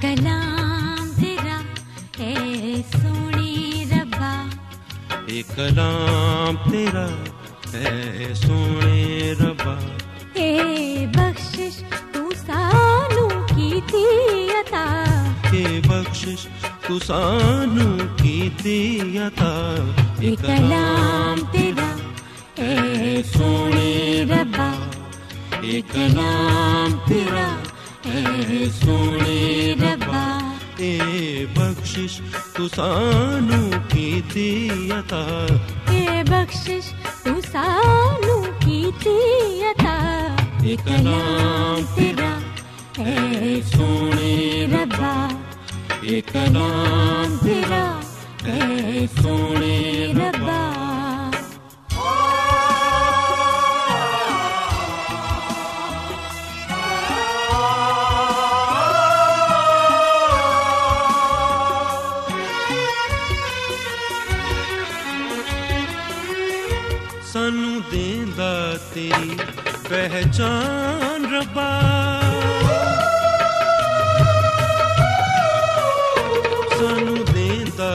کلام تیرا اے سونی ربا۔ ایک کلام تیرا اے سونے ربا۔ اے بخشش تو سانو کی تھی عطا۔ اے بخشش تو سانو کی تھی عطا۔ اے کلام تیرا اے سونے ربا۔ اے کلام تیرا اے سونے ربا اے بخشش تو سانو عطا اے بخشش تو سانو کی عطا اے کلام تیرا، اے سونے ربا۔ اے کلام تیرا، اے سونے ربا۔ سانو دیندا تیری پہچان ربا۔ سانو دیندا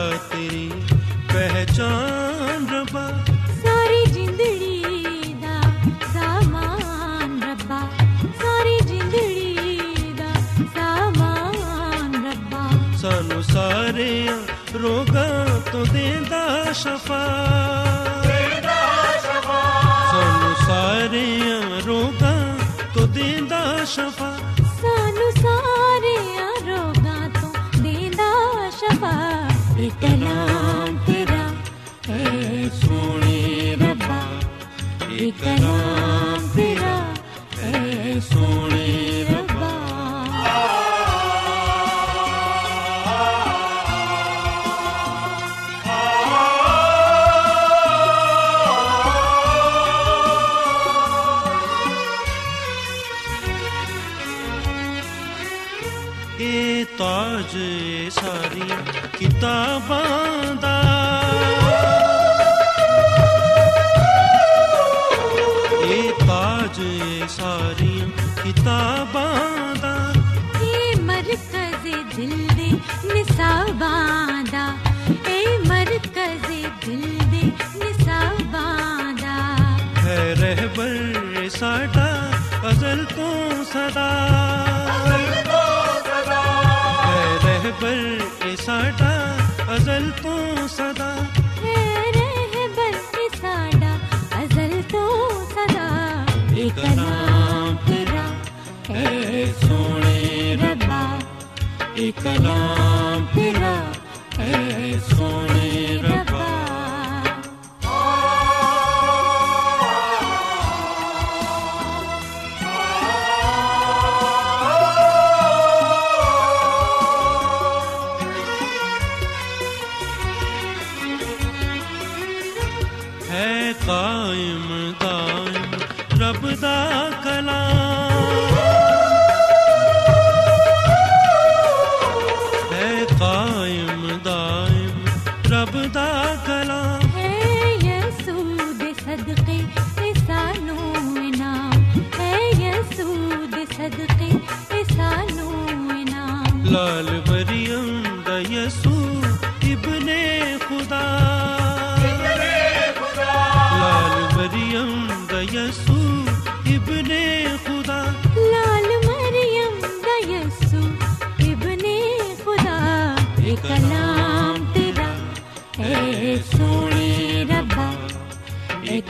کلام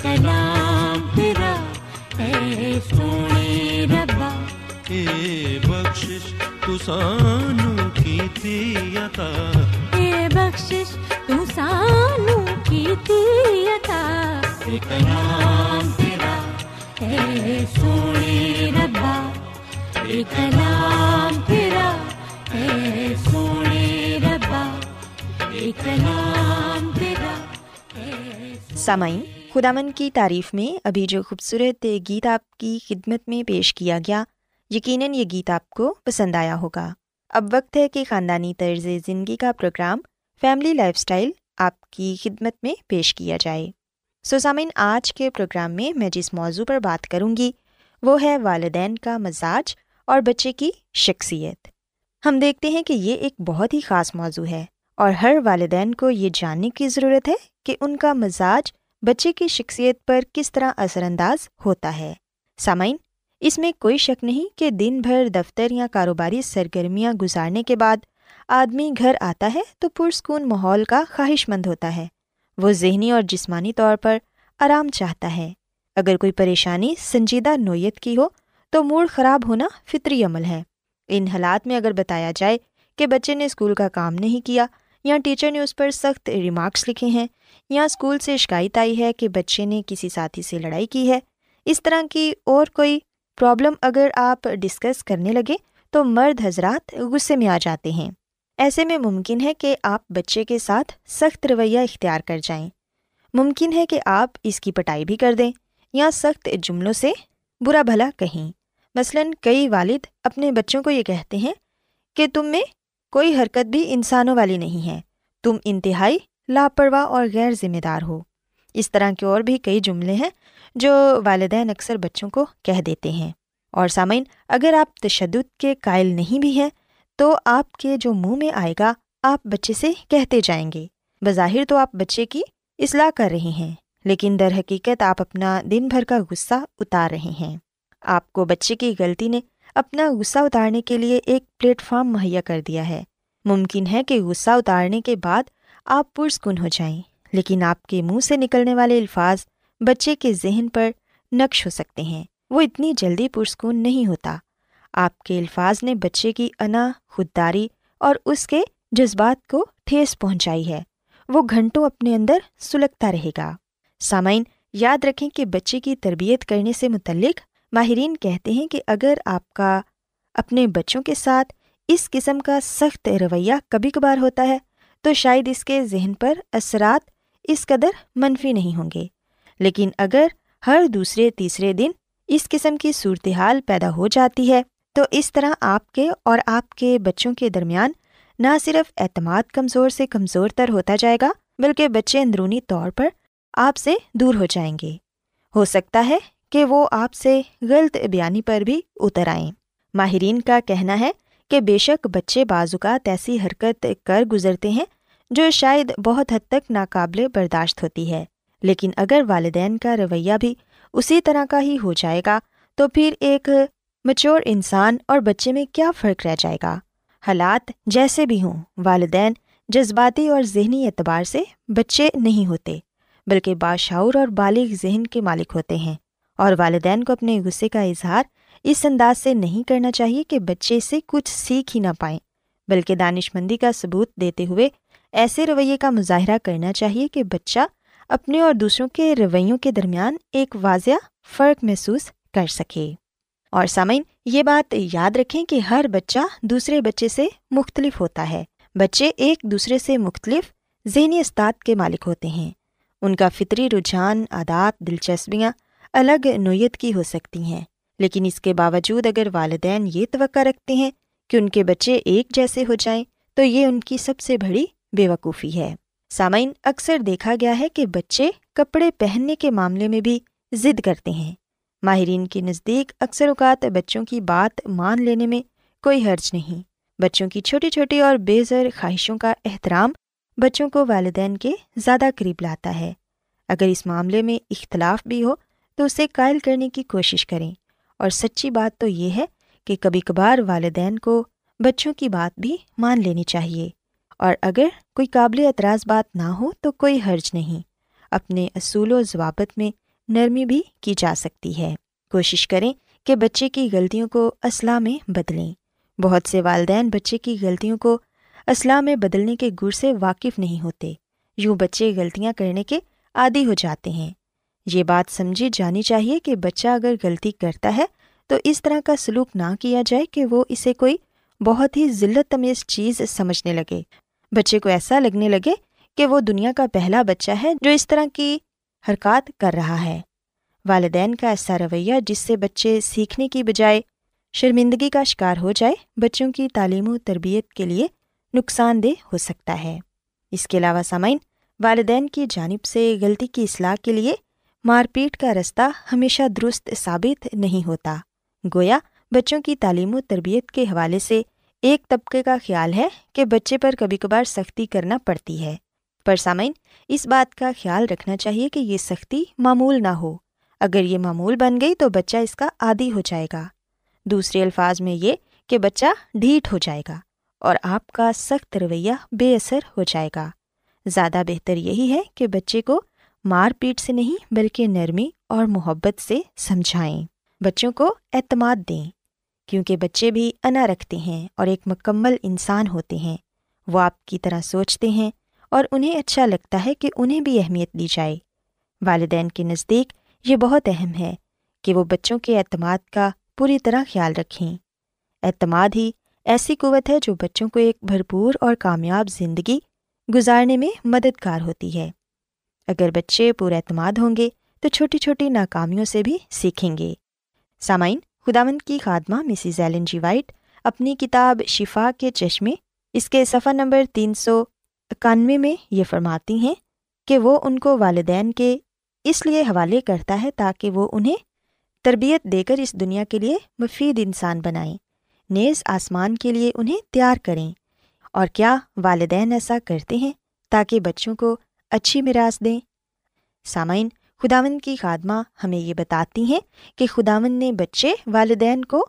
اے کلام تیرا اے سونے ربا اے بخشش تو سانو کیتی عطا اے بخشش تو سانو کیتی عطا اے کلام تیرا اے سونے ربا اے کلام تیرا اے سونے ربا اے کلام تیرا اے سامعین خدامن کی تعریف میں ابھی جو خوبصورت گیت آپ کی خدمت میں پیش کیا گیا، یقیناً یہ گیت آپ کو پسند آیا ہوگا۔ اب وقت ہے کہ خاندانی طرز زندگی کا پروگرام فیملی لائف اسٹائل آپ کی خدمت میں پیش کیا جائے۔ سو آج کے پروگرام میں میں جس موضوع پر بات کروں گی، وہ ہے والدین کا مزاج اور بچے کی شخصیت۔ ہم دیکھتے ہیں کہ یہ ایک بہت ہی خاص موضوع ہے اور ہر والدین کو یہ جاننے کی ضرورت ہے کہ ان کا مزاج بچے کی شخصیت پر کس طرح اثر انداز ہوتا ہے۔ سامعین، اس میں کوئی شک نہیں کہ دن بھر دفتر یا کاروباری سرگرمیاں گزارنے کے بعد آدمی گھر آتا ہے تو پرسکون ماحول کا خواہش مند ہوتا ہے۔ وہ ذہنی اور جسمانی طور پر آرام چاہتا ہے۔ اگر کوئی پریشانی، سنجیدہ نوعیت کی ہو تو موڈ خراب ہونا فطری عمل ہے۔ ان حالات میں اگر بتایا جائے کہ بچے نے اسکول کا کام نہیں کیا یا ٹیچر نے اس پر سخت ریمارکس لکھے ہیں۔ یا اسکول سے شکایت آئی ہے کہ بچے نے کسی ساتھی سے لڑائی کی ہے۔ اس طرح کی اور کوئی پرابلم اگر آپ ڈسکس کرنے لگے تو مرد حضرات غصے میں آ جاتے ہیں۔ ایسے میں ممکن ہے کہ آپ بچے کے ساتھ سخت رویہ اختیار کر جائیں۔ ممکن ہے کہ آپ اس کی پٹائی بھی کر دیں۔ یا سخت جملوں سے برا بھلا کہیں۔ مثلاً کئی والد اپنے بچوں کو یہ کہتے ہیں کہ تم میں کوئی حرکت بھی انسانوں والی نہیں ہے۔ تم انتہائی لاپرواہ اور غیر ذمہ دار ہو۔ اس طرح کے اور بھی کئی جملے ہیں جو والدین اکثر بچوں کو کہہ دیتے ہیں۔ اور سامعین، اگر آپ تشدد کے قائل نہیں بھی ہیں، تو آپ کے جو منہ میں آئے گا، آپ بچے سے کہتے جائیں گے۔ بظاہر تو آپ بچے کی اصلاح کر رہے ہیں، لیکن در حقیقت آپ اپنا دن بھر کا غصہ اتار رہے ہیں۔ آپ کو بچے کی غلطی نے اپنا غصہ اتارنے کے لیے ایک پلیٹ فارم مہیا کر دیا ہے۔ ممکن ہے کہ غصہ اتارنے کے بعد آپ پرسکون ہو جائیں، لیکن آپ کے منہ سے نکلنے والے الفاظ بچے کے ذہن پر نقش ہو سکتے ہیں۔ وہ اتنی جلدی پرسکون نہیں ہوتا۔ آپ کے الفاظ نے بچے کی انا، خودداری اور اس کے جذبات کو ٹھیس پہنچائی ہے۔ وہ گھنٹوں اپنے اندر سلگتا رہے گا۔ سامعین، یاد رکھیں کہ بچے کی تربیت کرنے سے متعلق ماہرین کہتے ہیں کہ اگر آپ کا اپنے بچوں کے ساتھ اس قسم کا سخت رویہ کبھی کبھار ہوتا ہے، تو شاید اس کے ذہن پر اثرات اس قدر منفی نہیں ہوں گے۔ لیکن اگر ہر دوسرے تیسرے دن اس قسم کی صورتحال پیدا ہو جاتی ہے، تو اس طرح آپ کے اور آپ کے بچوں کے درمیان نہ صرف اعتماد کمزور سے کمزور تر ہوتا جائے گا، بلکہ بچے اندرونی طور پر آپ سے دور ہو جائیں گے۔ ہو سکتا ہے کہ وہ آپ سے غلط بیانی پر بھی اتر آئیں۔ ماہرین کا کہنا ہے کہ بے شک بچے بعض اوقات ایسی حرکت کر گزرتے ہیں جو شاید بہت حد تک ناقابل برداشت ہوتی ہے۔ لیکن اگر والدین کا رویہ بھی اسی طرح کا ہی ہو جائے گا، تو پھر ایک مچور انسان اور بچے میں کیا فرق رہ جائے گا؟ حالات جیسے بھی ہوں، والدین جذباتی اور ذہنی اعتبار سے بچے نہیں ہوتے، بلکہ باشعور اور بالغ ذہن کے مالک ہوتے ہیں۔ اور والدین کو اپنے غصے کا اظہار اس انداز سے نہیں کرنا چاہیے کہ بچے سے کچھ سیکھ ہی نہ پائیں، بلکہ دانش مندی کا ثبوت دیتے ہوئے ایسے رویے کا مظاہرہ کرنا چاہیے کہ بچہ اپنے اور دوسروں کے رویوں کے درمیان ایک واضح فرق محسوس کر سکے۔ اور سامعین، یہ بات یاد رکھیں کہ ہر بچہ دوسرے بچے سے مختلف ہوتا ہے۔ بچے ایک دوسرے سے مختلف ذہنی استاد کے مالک ہوتے ہیں۔ ان کا فطری رجحان، عادات، دلچسپیاں الگ نوعیت کی ہو سکتی ہیں، لیکن اس کے باوجود اگر والدین یہ توقع رکھتے ہیں کہ ان کے بچے ایک جیسے ہو جائیں، تو یہ ان کی سب سے بڑی بے وقوفی ہے۔ سامعین، اکثر دیکھا گیا ہے کہ بچے کپڑے پہننے کے معاملے میں بھی ضد کرتے ہیں۔ ماہرین کے نزدیک اکثر اوقات بچوں کی بات مان لینے میں کوئی حرج نہیں۔ بچوں کی چھوٹی چھوٹی اور بے زر خواہشوں کا احترام بچوں کو والدین کے زیادہ قریب لاتا ہے۔ اگر اس معاملے میں اختلاف بھی ہو تو اسے قائل کرنے کی کوشش کریں۔ اور سچی بات تو یہ ہے کہ کبھی کبھار والدین کو بچوں کی بات بھی مان لینی چاہیے۔ اور اگر کوئی قابل اعتراض بات نہ ہو تو کوئی حرج نہیں۔ اپنے اصول و ضوابط میں نرمی بھی کی جا سکتی ہے۔ کوشش کریں کہ بچے کی غلطیوں کو اسلحہ میں بدلیں۔ بہت سے والدین بچے کی غلطیوں کو اسلحہ میں بدلنے کے گر سے واقف نہیں ہوتے۔ یوں بچے غلطیاں کرنے کے عادی ہو جاتے ہیں۔ یہ بات سمجھی جانی چاہیے کہ بچہ اگر غلطی کرتا ہے تو اس طرح کا سلوک نہ کیا جائے کہ وہ اسے کوئی بہت ہی ذلت تمیز چیز سمجھنے لگے۔ بچے کو ایسا لگنے لگے کہ وہ دنیا کا پہلا بچہ ہے جو اس طرح کی حرکات کر رہا ہے۔ والدین کا ایسا رویہ جس سے بچے سیکھنے کی بجائے شرمندگی کا شکار ہو جائے، بچوں کی تعلیم و تربیت کے لیے نقصان دہ ہو سکتا ہے۔ اس کے علاوہ سامعین، والدین کی جانب سے غلطی کی اصلاح کے لیے مار پیٹ کا رستہ ہمیشہ درست ثابت نہیں ہوتا۔ گویا بچوں کی تعلیم و تربیت کے حوالے سے ایک طبقے کا خیال ہے کہ بچے پر کبھی کبھار سختی کرنا پڑتی ہے۔ پر سامعین، اس بات کا خیال رکھنا چاہیے کہ یہ سختی معمول نہ ہو۔ اگر یہ معمول بن گئی تو بچہ اس کا عادی ہو جائے گا۔ دوسرے الفاظ میں یہ کہ بچہ ڈھیٹ ہو جائے گا اور آپ کا سخت رویہ بے اثر ہو جائے گا۔ زیادہ بہتر یہی ہے کہ بچے کو مار پیٹ سے نہیں بلکہ نرمی اور محبت سے سمجھائیں۔ بچوں کو اعتماد دیں، کیونکہ بچے بھی انا رکھتے ہیں اور ایک مکمل انسان ہوتے ہیں۔ وہ آپ کی طرح سوچتے ہیں اور انہیں اچھا لگتا ہے کہ انہیں بھی اہمیت دی جائے۔ والدین کے نزدیک یہ بہت اہم ہے کہ وہ بچوں کے اعتماد کا پوری طرح خیال رکھیں۔ اعتماد ہی ایسی قوت ہے جو بچوں کو ایک بھرپور اور کامیاب زندگی گزارنے میں مددگار ہوتی ہے۔ اگر بچے پر اعتماد ہوں گے تو چھوٹی چھوٹی ناکامیوں سے بھی سیکھیں گے۔ سامعین، خداوند کی خادمہ مسز ایلن جی وائٹ اپنی کتاب شفا کے چشمے، اس کے صفحہ نمبر تین سو اکانوے میں یہ فرماتی ہیں کہ وہ ان کو والدین کے اس لیے حوالے کرتا ہے تاکہ وہ انہیں تربیت دے کر اس دنیا کے لیے مفید انسان بنائیں۔ نیز آسمان کے لیے انہیں تیار کریں۔ اور کیا والدین ایسا کرتے ہیں تاکہ بچوں کو اچھی میراث دیں۔ سامعین خداون کی خادمہ ہمیں یہ بتاتی ہیں کہ خداون نے بچے والدین کو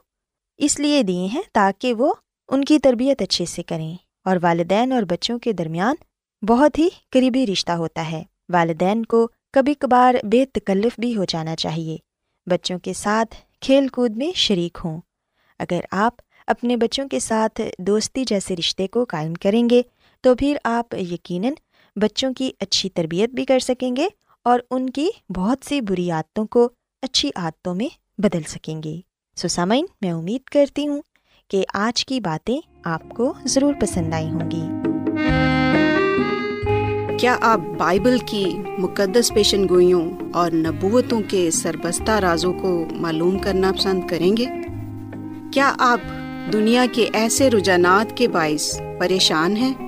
اس لیے دیے ہیں تاکہ وہ ان کی تربیت اچھے سے کریں اور والدین اور بچوں کے درمیان بہت ہی قریبی رشتہ ہوتا ہے۔ والدین کو کبھی کبھار بے تکلف بھی ہو جانا چاہیے۔ بچوں کے ساتھ کھیل کود میں شریک ہوں۔ اگر آپ اپنے بچوں کے ساتھ دوستی جیسے رشتے کو قائم کریں گے، تو پھر آپ یقیناً بچوں کی اچھی تربیت بھی کر سکیں گے اور ان کی بہت سی بری عادتوں کو اچھی عادتوں میں بدل سکیں گے۔ سسامین میں امید کرتی ہوں کہ آج کی باتیں آپ کو ضرور پسند آئی ہوں گی۔ کیا آپ بائبل کی مقدس پیشن گوئیوں اور نبوتوں کے سربستہ رازوں کو معلوم کرنا پسند کریں گے؟ کیا آپ دنیا کے ایسے رجحانات کے باعث پریشان ہیں؟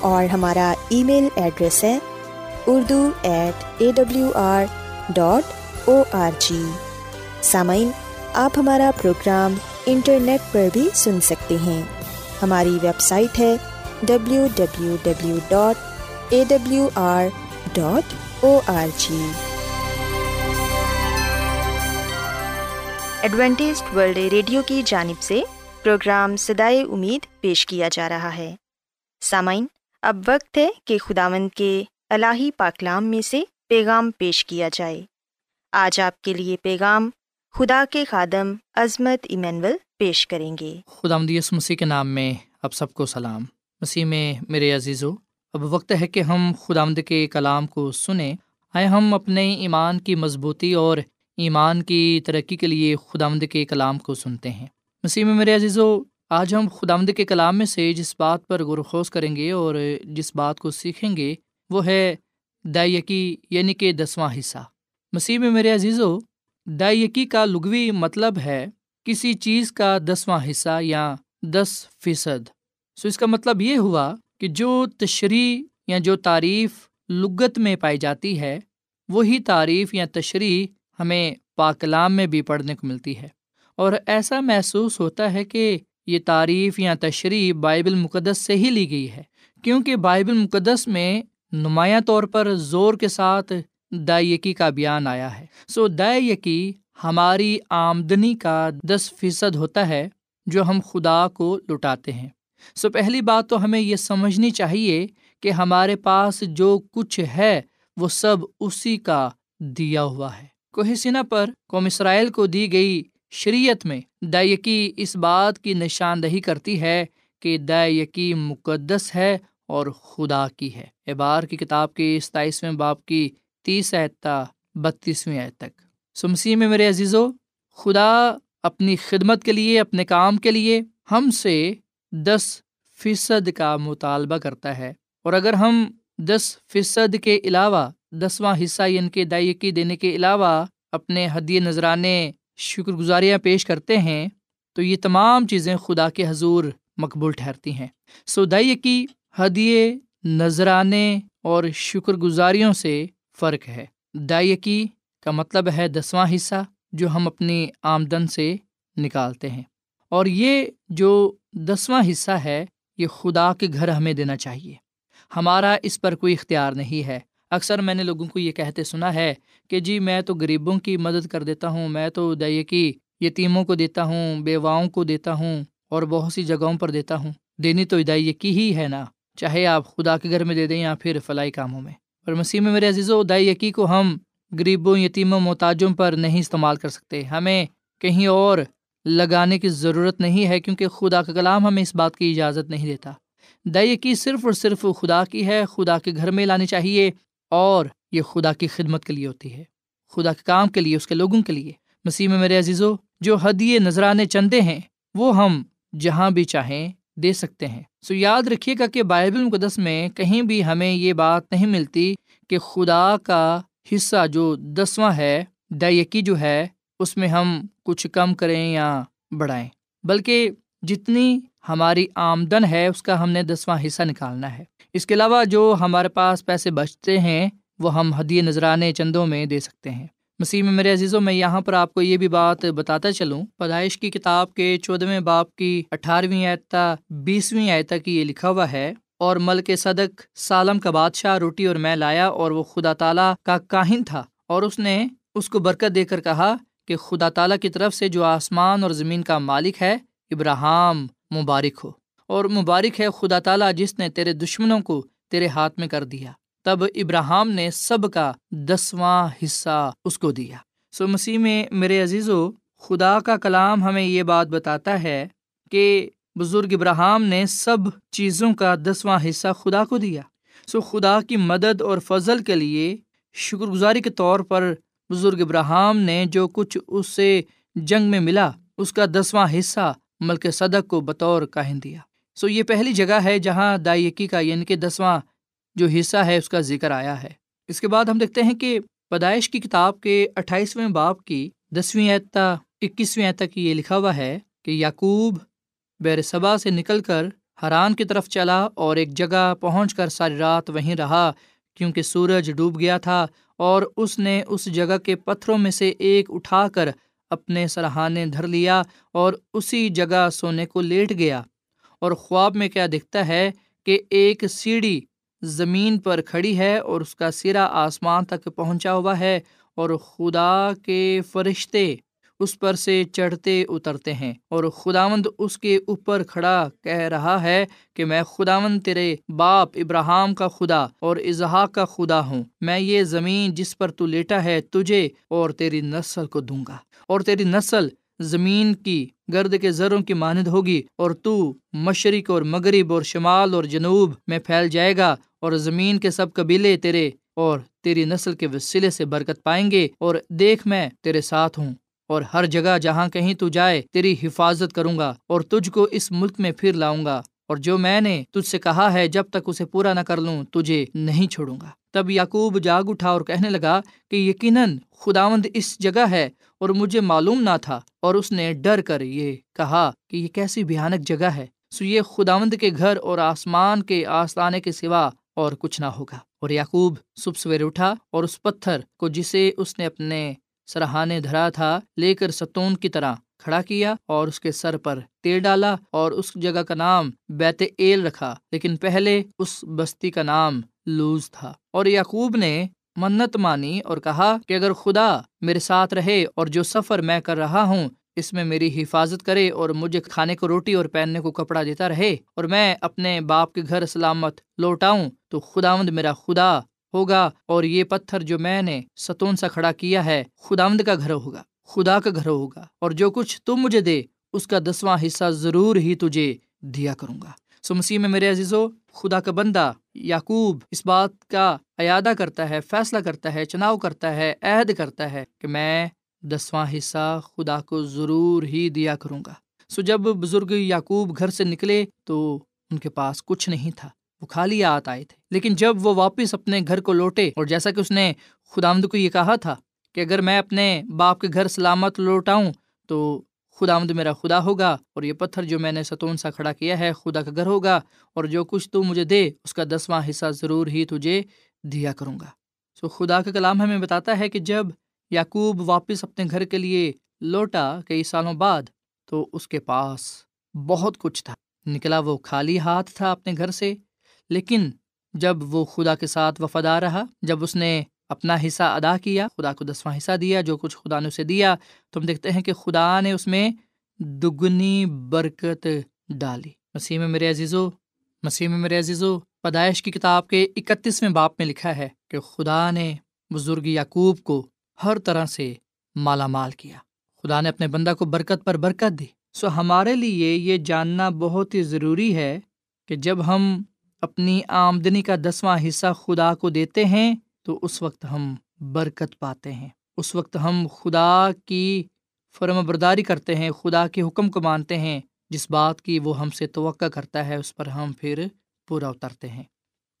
اور ہمارا ای میل ایڈریس ہے Urdu at A W R dot O R G. سامعین، آپ ہمارا پروگرام انٹرنیٹ پر بھی سن سکتے ہیں۔ ہماری ویب سائٹ ہے W W W dot A W R dot O R G Adventist World Radio کی جانب سے پروگرام سدائے امید پیش کیا جا رہا ہے۔ سامعین اب وقت ہے کہ خداوند کے الہی پاکلام میں سے پیغام پیش کیا جائے۔ آج آپ کے لیے پیغام خدا کے خادم عظمت ایمینول پیش کریں گے۔ خدا مدیس مسیح کے نام میں اب سب کو سلام۔ مسیح میں میرے عزیزو، اب وقت ہے کہ ہم خدا کے کلام کو سنیں۔ آئے ہم اپنے ایمان کی مضبوطی اور ایمان کی ترقی کے لیے خدا کے کلام کو سنتے ہیں۔ مسیح میں میرے عزیزو آج ہم خدا آمد کے کلام میں سے جس بات پر غور و خوض کریں گے اور جس بات کو سیکھیں گے، وہ ہے دائیکی یعنی کہ دسواں حصہ۔ مسیح میں میرے عزیزو دائیکی کا لغوی مطلب ہے کسی چیز کا دسواں حصہ یا دس فیصد۔ سو اس کا مطلب یہ ہوا کہ جو تشریح یا جو تعریف لغت میں پائی جاتی ہے، وہی تعریف یا تشریح ہمیں پاکلام میں بھی پڑھنے کو ملتی ہے۔ اور ایسا محسوس ہوتا ہے کہ یہ تعریف یا تشریح بائبل مقدس سے ہی لی گئی ہے، کیونکہ بائبل مقدس میں نمایاں طور پر زور کے ساتھ دائیکی کا بیان آیا ہے۔ سو دائیکی ہماری آمدنی کا دس فیصد ہوتا ہے جو ہم خدا کو لٹاتے ہیں۔ سو پہلی بات تو ہمیں یہ سمجھنی چاہیے کہ ہمارے پاس جو کچھ ہے، وہ سب اسی کا دیا ہوا ہے۔ کوہ سنا پر قوم اسرائیل کو دی گئی شریعت میں دائیکی اس بات کی نشاندہی کرتی ہے کہ دائیکی مقدس ہے اور خدا کی ہے۔ اعبار کی کتاب کے ستائیسویں باپ کی تیس اعتا بتیسویں آیت تک۔ سمسی میں میرے عزیزو، خدا اپنی خدمت کے لیے، اپنے کام کے لیے ہم سے دس فیصد کا مطالبہ کرتا ہے۔ اور اگر ہم دس فیصد کے علاوہ، دسواں حصہ یعنی ان کے دائیکی دینے کے علاوہ اپنے حدیے نذرانے شکر گزاریاں پیش کرتے ہیں، تو یہ تمام چیزیں خدا کے حضور مقبول ٹھہرتی ہیں۔ سو دائیکی ہدیے، نذرانے اور شکر گزاریوں سے فرق ہے۔ دائیکی کا مطلب ہے دسواں حصہ جو ہم اپنی آمدن سے نکالتے ہیں۔ اور یہ جو دسواں حصہ ہے، یہ خدا کے گھر ہمیں دینا چاہیے۔ ہمارا اس پر کوئی اختیار نہیں ہے۔ اکثر میں نے لوگوں کو یہ کہتے سنا ہے کہ جی میں تو غریبوں کی مدد کر دیتا ہوں، میں تو دائیکی یتیموں کو دیتا ہوں، بیواؤں کو دیتا ہوں اور بہت سی جگہوں پر دیتا ہوں۔ دینی تو دائیکی ہی ہے نا؟ چاہے آپ خدا کے گھر میں دے دیں یا پھر فلائی کاموں میں۔ اور مسیح میں میرے عزیز و دائیکی کو ہم غریبوں، یتیموں، محتاجوں پر نہیں استعمال کر سکتے۔ ہمیں کہیں اور لگانے کی ضرورت نہیں ہے کیونکہ خدا کا کلام ہمیں اس بات کی اجازت نہیں دیتا۔ دائیکی صرف اور صرف خدا کی ہے، خدا کے گھر میں لانی چاہیے اور یہ خدا کی خدمت کے لیے ہوتی ہے، خدا کے کام کے لیے، اس کے لوگوں کے لیے۔ مسیح میں میرے عزیزو، جو حدیے نذرانے چندے ہیں، وہ ہم جہاں بھی چاہیں دے سکتے ہیں۔ سو یاد رکھیے گا کہ بائبل مقدس میں کہیں بھی ہمیں یہ بات نہیں ملتی کہ خدا کا حصہ جو دسواں ہے دائیکی جو ہے، اس میں ہم کچھ کم کریں یا بڑھائیں۔ بلکہ جتنی ہماری آمدن ہے، اس کا ہم نے دسواں حصہ نکالنا ہے۔ اس کے علاوہ جو ہمارے پاس پیسے بچتے ہیں وہ ہم حدیے نذرانے چندوں میں دے سکتے ہیں۔ مسیح میں میرے عزیزوں، میں یہاں پر آپ کو یہ بھی بات بتاتا چلوں۔ پیدائش کی کتاب کے چودھویں باپ کی اٹھارہویں آیتا بیسویں آیتا کی یہ لکھا ہوا ہے، اور ملک صدق سالم کا بادشاہ روٹی اور میں لایا اور وہ خدا تعالیٰ کا کاہن تھا، اور اس نے اس کو برکت دے کر کہا کہ خدا تعالیٰ کی طرف سے جو آسمان اور زمین کا مالک ہے ابراہم مبارک ہو۔ اور مبارک ہے خدا تعالیٰ جس نے تیرے دشمنوں کو تیرے ہاتھ میں کر دیا۔ تب ابراہم نے سب کا دسواں حصہ اس کو دیا۔ سو مسیح میں میرے عزیز و خدا کا کلام ہمیں یہ بات بتاتا ہے کہ بزرگ ابراہم نے سب چیزوں کا دسواں حصہ خدا کو دیا۔ سو خدا کی مدد اور فضل کے لیے شکر گزاری کے طور پر بزرگ ابراہم نے جو کچھ اس سے جنگ میں ملا، اس کا دسواں حصہ ملک صدق کو بطور کاہن دیا۔ سو یہ پہلی جگہ ہے جہاں دائیکی کا یعنی کہ دسواں جو حصہ ہے، اس کا ذکر آیا ہے۔ اس کے بعد ہم دیکھتے ہیں کہ پیدائش کی کتاب کے اٹھائیسویں باپ کی دسویں اعتا اکیسویں اعتا یہ لکھا ہوا ہے کہ یعقوب بیر صبا سے نکل کر حران کی طرف چلا اور ایک جگہ پہنچ کر ساری رات وہیں رہا، کیونکہ سورج ڈوب گیا تھا اور اس نے اس جگہ کے پتھروں میں سے ایک اٹھا کر اپنے سرہانے دھر لیا اور اسی جگہ سونے کو لیٹ گیا۔ اور خواب میں کیا دکھتا ہے کہ ایک سیڑھی زمین پر کھڑی ہے اور اس کا سرا آسمان تک پہنچا ہوا ہے اور خدا کے فرشتے اس پر سے چڑھتے اترتے ہیں اور خداوند اس کے اوپر کھڑا کہہ رہا ہے کہ میں خداوند تیرے باپ ابراہم کا خدا اور اظہاق کا خدا ہوں۔ میں یہ زمین جس پر تو لیٹا ہے تجھے اور تیری نسل کو دوں گا اور تیری نسل زمین کی گرد کے زروں کی مانند ہوگی اور تو مشرق اور مغرب اور شمال اور جنوب میں پھیل جائے گا اور زمین کے سب قبیلے تیرے اور تیری نسل کے وسیلے سے برکت پائیں گے اور دیکھ میں تیرے ساتھ ہوں اور ہر جگہ جہاں کہیں تو جائے تیری حفاظت کروں گا اور تجھ کو اس ملک میں پھر لاؤں گا۔ اور جو میں نے تجھ سے کہا ہے جب تک اسے پورا نہ کر لوں، تجھے نہیں چھوڑوں گا۔ تب یعقوب جاگ اٹھا اور کہنے لگا کہ یقیناً خداوند اس جگہ ہے اور مجھے معلوم نہ تھا، اور اس نے ڈر کر یہ کہا کہ یہ کیسی بھیانک جگہ ہے۔ سو یہ خداوند کے گھر اور آسمان کے آستانے کے سوا اور کچھ نہ ہوگا۔ اور یعقوب صبح سویرے اٹھا اور اس پتھر کو جسے اس نے اپنے سرہانے دھرا تھا، لے کر ستون کی طرح کھڑا کیا اور اس کے سر پر تیل ڈالا اور اس جگہ کا نام بیت ایل رکھا، لیکن پہلے اس بستی کا نام لوز تھا۔ اور یعقوب نے منت مانی اور کہا کہ اگر خدا میرے ساتھ رہے اور جو سفر میں کر رہا ہوں، اس میں میری حفاظت کرے اور مجھے کھانے کو روٹی اور پہننے کو کپڑا دیتا رہے اور میں اپنے باپ کے گھر سلامت لوٹاؤں تو خداوند میرا خدا ہوگا اور یہ پتھر جو میں نے ستون سا کھڑا کیا ہے، خداوند کا گھر ہوگا۔ خدا کا گھر ہوگا اور جو کچھ تم مجھے دے، اس کا دسواں حصہ ضرور ہی تجھے دیا کروں گا۔ سو مسیح میں میرے عزیزو، خدا کا بندہ یعقوب اس بات کا ایادہ کرتا ہے، فیصلہ کرتا ہے، چناؤ کرتا ہے، عہد کرتا ہے کہ میں دسواں حصہ خدا کو ضرور ہی دیا کروں گا۔ سو جب بزرگ یعقوب گھر سے نکلے تو ان کے پاس کچھ نہیں تھا، وہ خالی آت آئے تھے۔ لیکن جب وہ واپس اپنے گھر کو لوٹے اور جیسا کہ اس نے خدا آمد کو یہ کہا تھا کہ اگر میں اپنے باپ کے گھر سلامت لوٹاؤں تو خدا آمد میرا خدا ہوگا اور یہ پتھر جو میں نے ستون سا کھڑا کیا ہے خدا کا گھر ہوگا اور جو کچھ تو مجھے دے اس کا دسواں حصہ ضرور ہی تجھے دیا کروں گا۔ سو خدا کا کلام ہمیں بتاتا ہے کہ جب یعقوب واپس اپنے گھر کے لیے لوٹا کئی سالوں بعد تو اس کے پاس بہت کچھ تھا۔ نکلا وہ خالی ہاتھ تھا اپنے گھر سے، لیکن جب وہ خدا کے ساتھ وفادار رہا، جب اس نے اپنا حصہ ادا کیا، خدا کو دسواں حصہ دیا، جو کچھ خدا نے اسے دیا۔ تو ہم دیکھتے ہیں کہ خدا نے اس میں دگنی برکت ڈالی۔ مسیح میں میرے عزیزو، مسیح میں میرے عزیزو، پیدائش کی کتاب کے اکتیسویں باپ میں لکھا ہے کہ خدا نے بزرگ یعقوب کو ہر طرح سے مالا مال کیا۔ خدا نے اپنے بندہ کو برکت پر برکت دی۔ سو ہمارے لیے یہ جاننا بہت ہی ضروری ہے کہ جب ہم اپنی آمدنی کا دسواں حصہ خدا کو دیتے ہیں تو اس وقت ہم برکت پاتے ہیں۔ اس وقت ہم خدا کی فرم برداری کرتے ہیں، خدا کے حکم کو مانتے ہیں۔ جس بات کی وہ ہم سے توقع کرتا ہے، اس پر ہم پھر پورا اترتے ہیں۔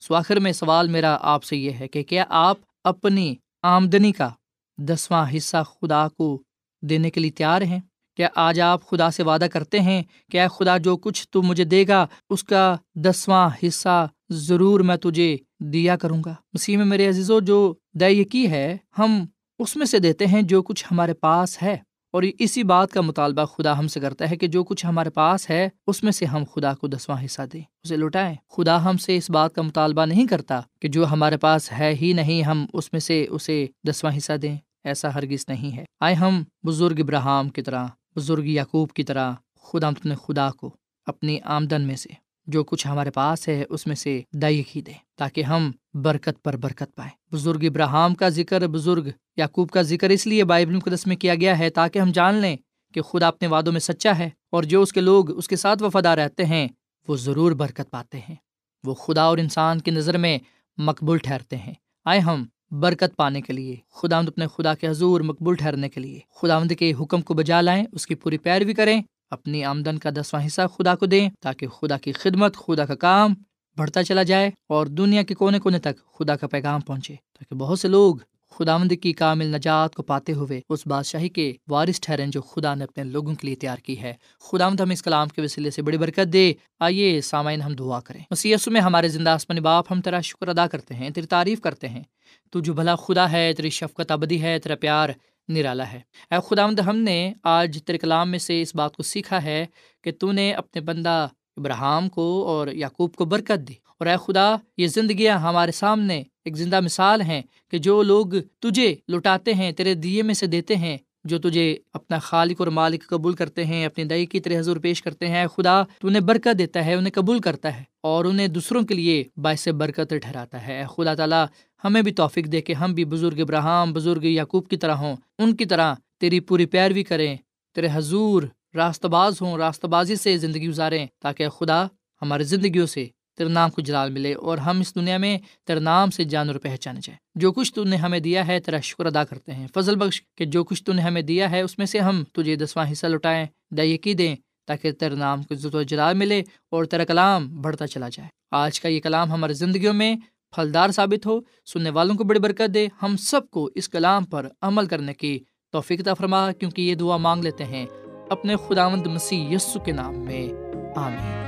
سو آخر میں سوال میرا آپ سے یہ ہے کہ کیا آپ اپنی آمدنی کا دسواں حصہ خدا کو دینے کے لیے تیار ہیں؟ کیا آج آپ خدا سے وعدہ کرتے ہیں کہ اے خدا جو کچھ تو مجھے دے گا، اس کا دسواں حصہ ضرور میں تجھے دیا کروں گا۔ مسیح میں میرے عزیزو، جو یقی ہے، ہم اس میں سے دیتے ہیں جو کچھ ہمارے پاس ہے۔ اور اسی بات کا مطالبہ خدا ہم سے کرتا ہے کہ جو کچھ ہمارے پاس ہے، اس میں سے ہم خدا کو دسواں حصہ دیں۔ اسے لوٹائیں۔ خدا ہم سے اس بات کا مطالبہ نہیں کرتا کہ جو ہمارے پاس ہے ہی نہیں، ہم اس میں سے اسے دسواں حصہ دیں۔ ایسا ہرگز نہیں ہے۔ آئے ہم بزرگ ابراہم کی طرح۔ بزرگ یعقوب کی طرح خدا اپنے خدا کو اپنی آمدن میں سے جو کچھ ہمارے پاس ہے اس میں سے ہی دیں تاکہ ہم برکت پر برکت پائیں۔ بزرگ ابراہم کا ذکر، بزرگ یعقوب کا ذکر اس لیے بائبل مقدس میں کیا گیا ہے تاکہ ہم جان لیں کہ خدا اپنے وادوں میں سچا ہے اور جو اس کے لوگ اس کے ساتھ وفادار رہتے ہیں وہ ضرور برکت پاتے ہیں۔ وہ خدا اور انسان کی نظر میں مقبول ٹھہرتے ہیں۔ آئے ہم برکت پانے کے لیے خدا اپنے خدا کے حضور مقبول ٹھہرنے کے لیے۔ خدا کے حکم کو بجا لائیں، اس کی پوری پیروی کریں، اپنی آمدن کا دسواں حصہ خدا کو دیں، تاکہ خدا کی خدمت، خدا کا کام بڑھتا چلا جائے اور دنیا کے کونے کونے تک خدا کا پیغام پہنچے، تاکہ بہت سے لوگ خداوند کی کامل نجات کو پاتے ہوئے اس بادشاہی کے وارث ٹھہریں جو خدا نے اپنے لوگوں کے لیے تیار کی ہے۔ خدا ہم اس کلام کے وسیلے سے بڑی برکت دے۔ آئیے سامعین ہم دعا کریں۔ مسی میں ہمارے زندہ آسمانی باپ ہم تیرا شکر ادا کرتے ہیں، تیری تعریف کرتے ہیں۔ تو جو بھلا خدا ہے، تیری شفقت ابدی ہے، تیرا پیار نرالا ہے۔ اے خداوند، ہم نے آج تیرے کلام میں سے اس بات کو سیکھا ہے کہ تو نے اپنے بندہ ابراہم کو اور یعقوب کو برکت دی۔ اور اے خدا، یہ زندگیاں ہمارے سامنے ایک زندہ مثال ہیں کہ جو لوگ تجھے لٹاتے ہیں، تیرے دیے میں سے دیتے ہیں، جو تجھے اپنا خالق اور مالک قبول کرتے ہیں، اپنی دئی کی طرح حضور پیش کرتے ہیں۔ خدا، تو انہیں برکت دیتا ہے، انہیں قبول کرتا ہے اور انہیں دوسروں کے لیے باعث برکت ٹھہراتا ہے۔ خدا تعالیٰ، ہمیں بھی توفیق دے کے ہم بھی بزرگ ابراہم بزرگ یعقوب کی طرح ہوں۔ ان کی طرح تیری پوری پیروی کریں، تیرے حضور راست باز ہوں راست بازی سے زندگی گزاریں تاکہ خدا ہماری زندگیوں سے تیرے نام کو جلال ملے اور ہم اس دنیا میں تیرے نام سے جان اور پہچانے جائیں۔ جو کچھ تو نے ہمیں دیا ہے تیرا شکر ادا کرتے ہیں۔ فضل بخش کہ جو کچھ تو نے ہمیں دیا ہے اس میں سے ہم تجھے دسواں حصہ لٹائیں دئی دیں تاکہ تیرے نام کو عزت و جلال ملے اور تیرا کلام بڑھتا چلا جائے۔ آج کا یہ کلام ہماری زندگیوں میں پھلدار ثابت ہو، سننے والوں کو بڑی برکت دے۔ ہم سب کو اس کلام پر عمل کرنے کی توفیقہ فرما، کیونکہ یہ دعا مانگ لیتے ہیں اپنے خداوند مسیح یسو کے نام میں۔ آمین۔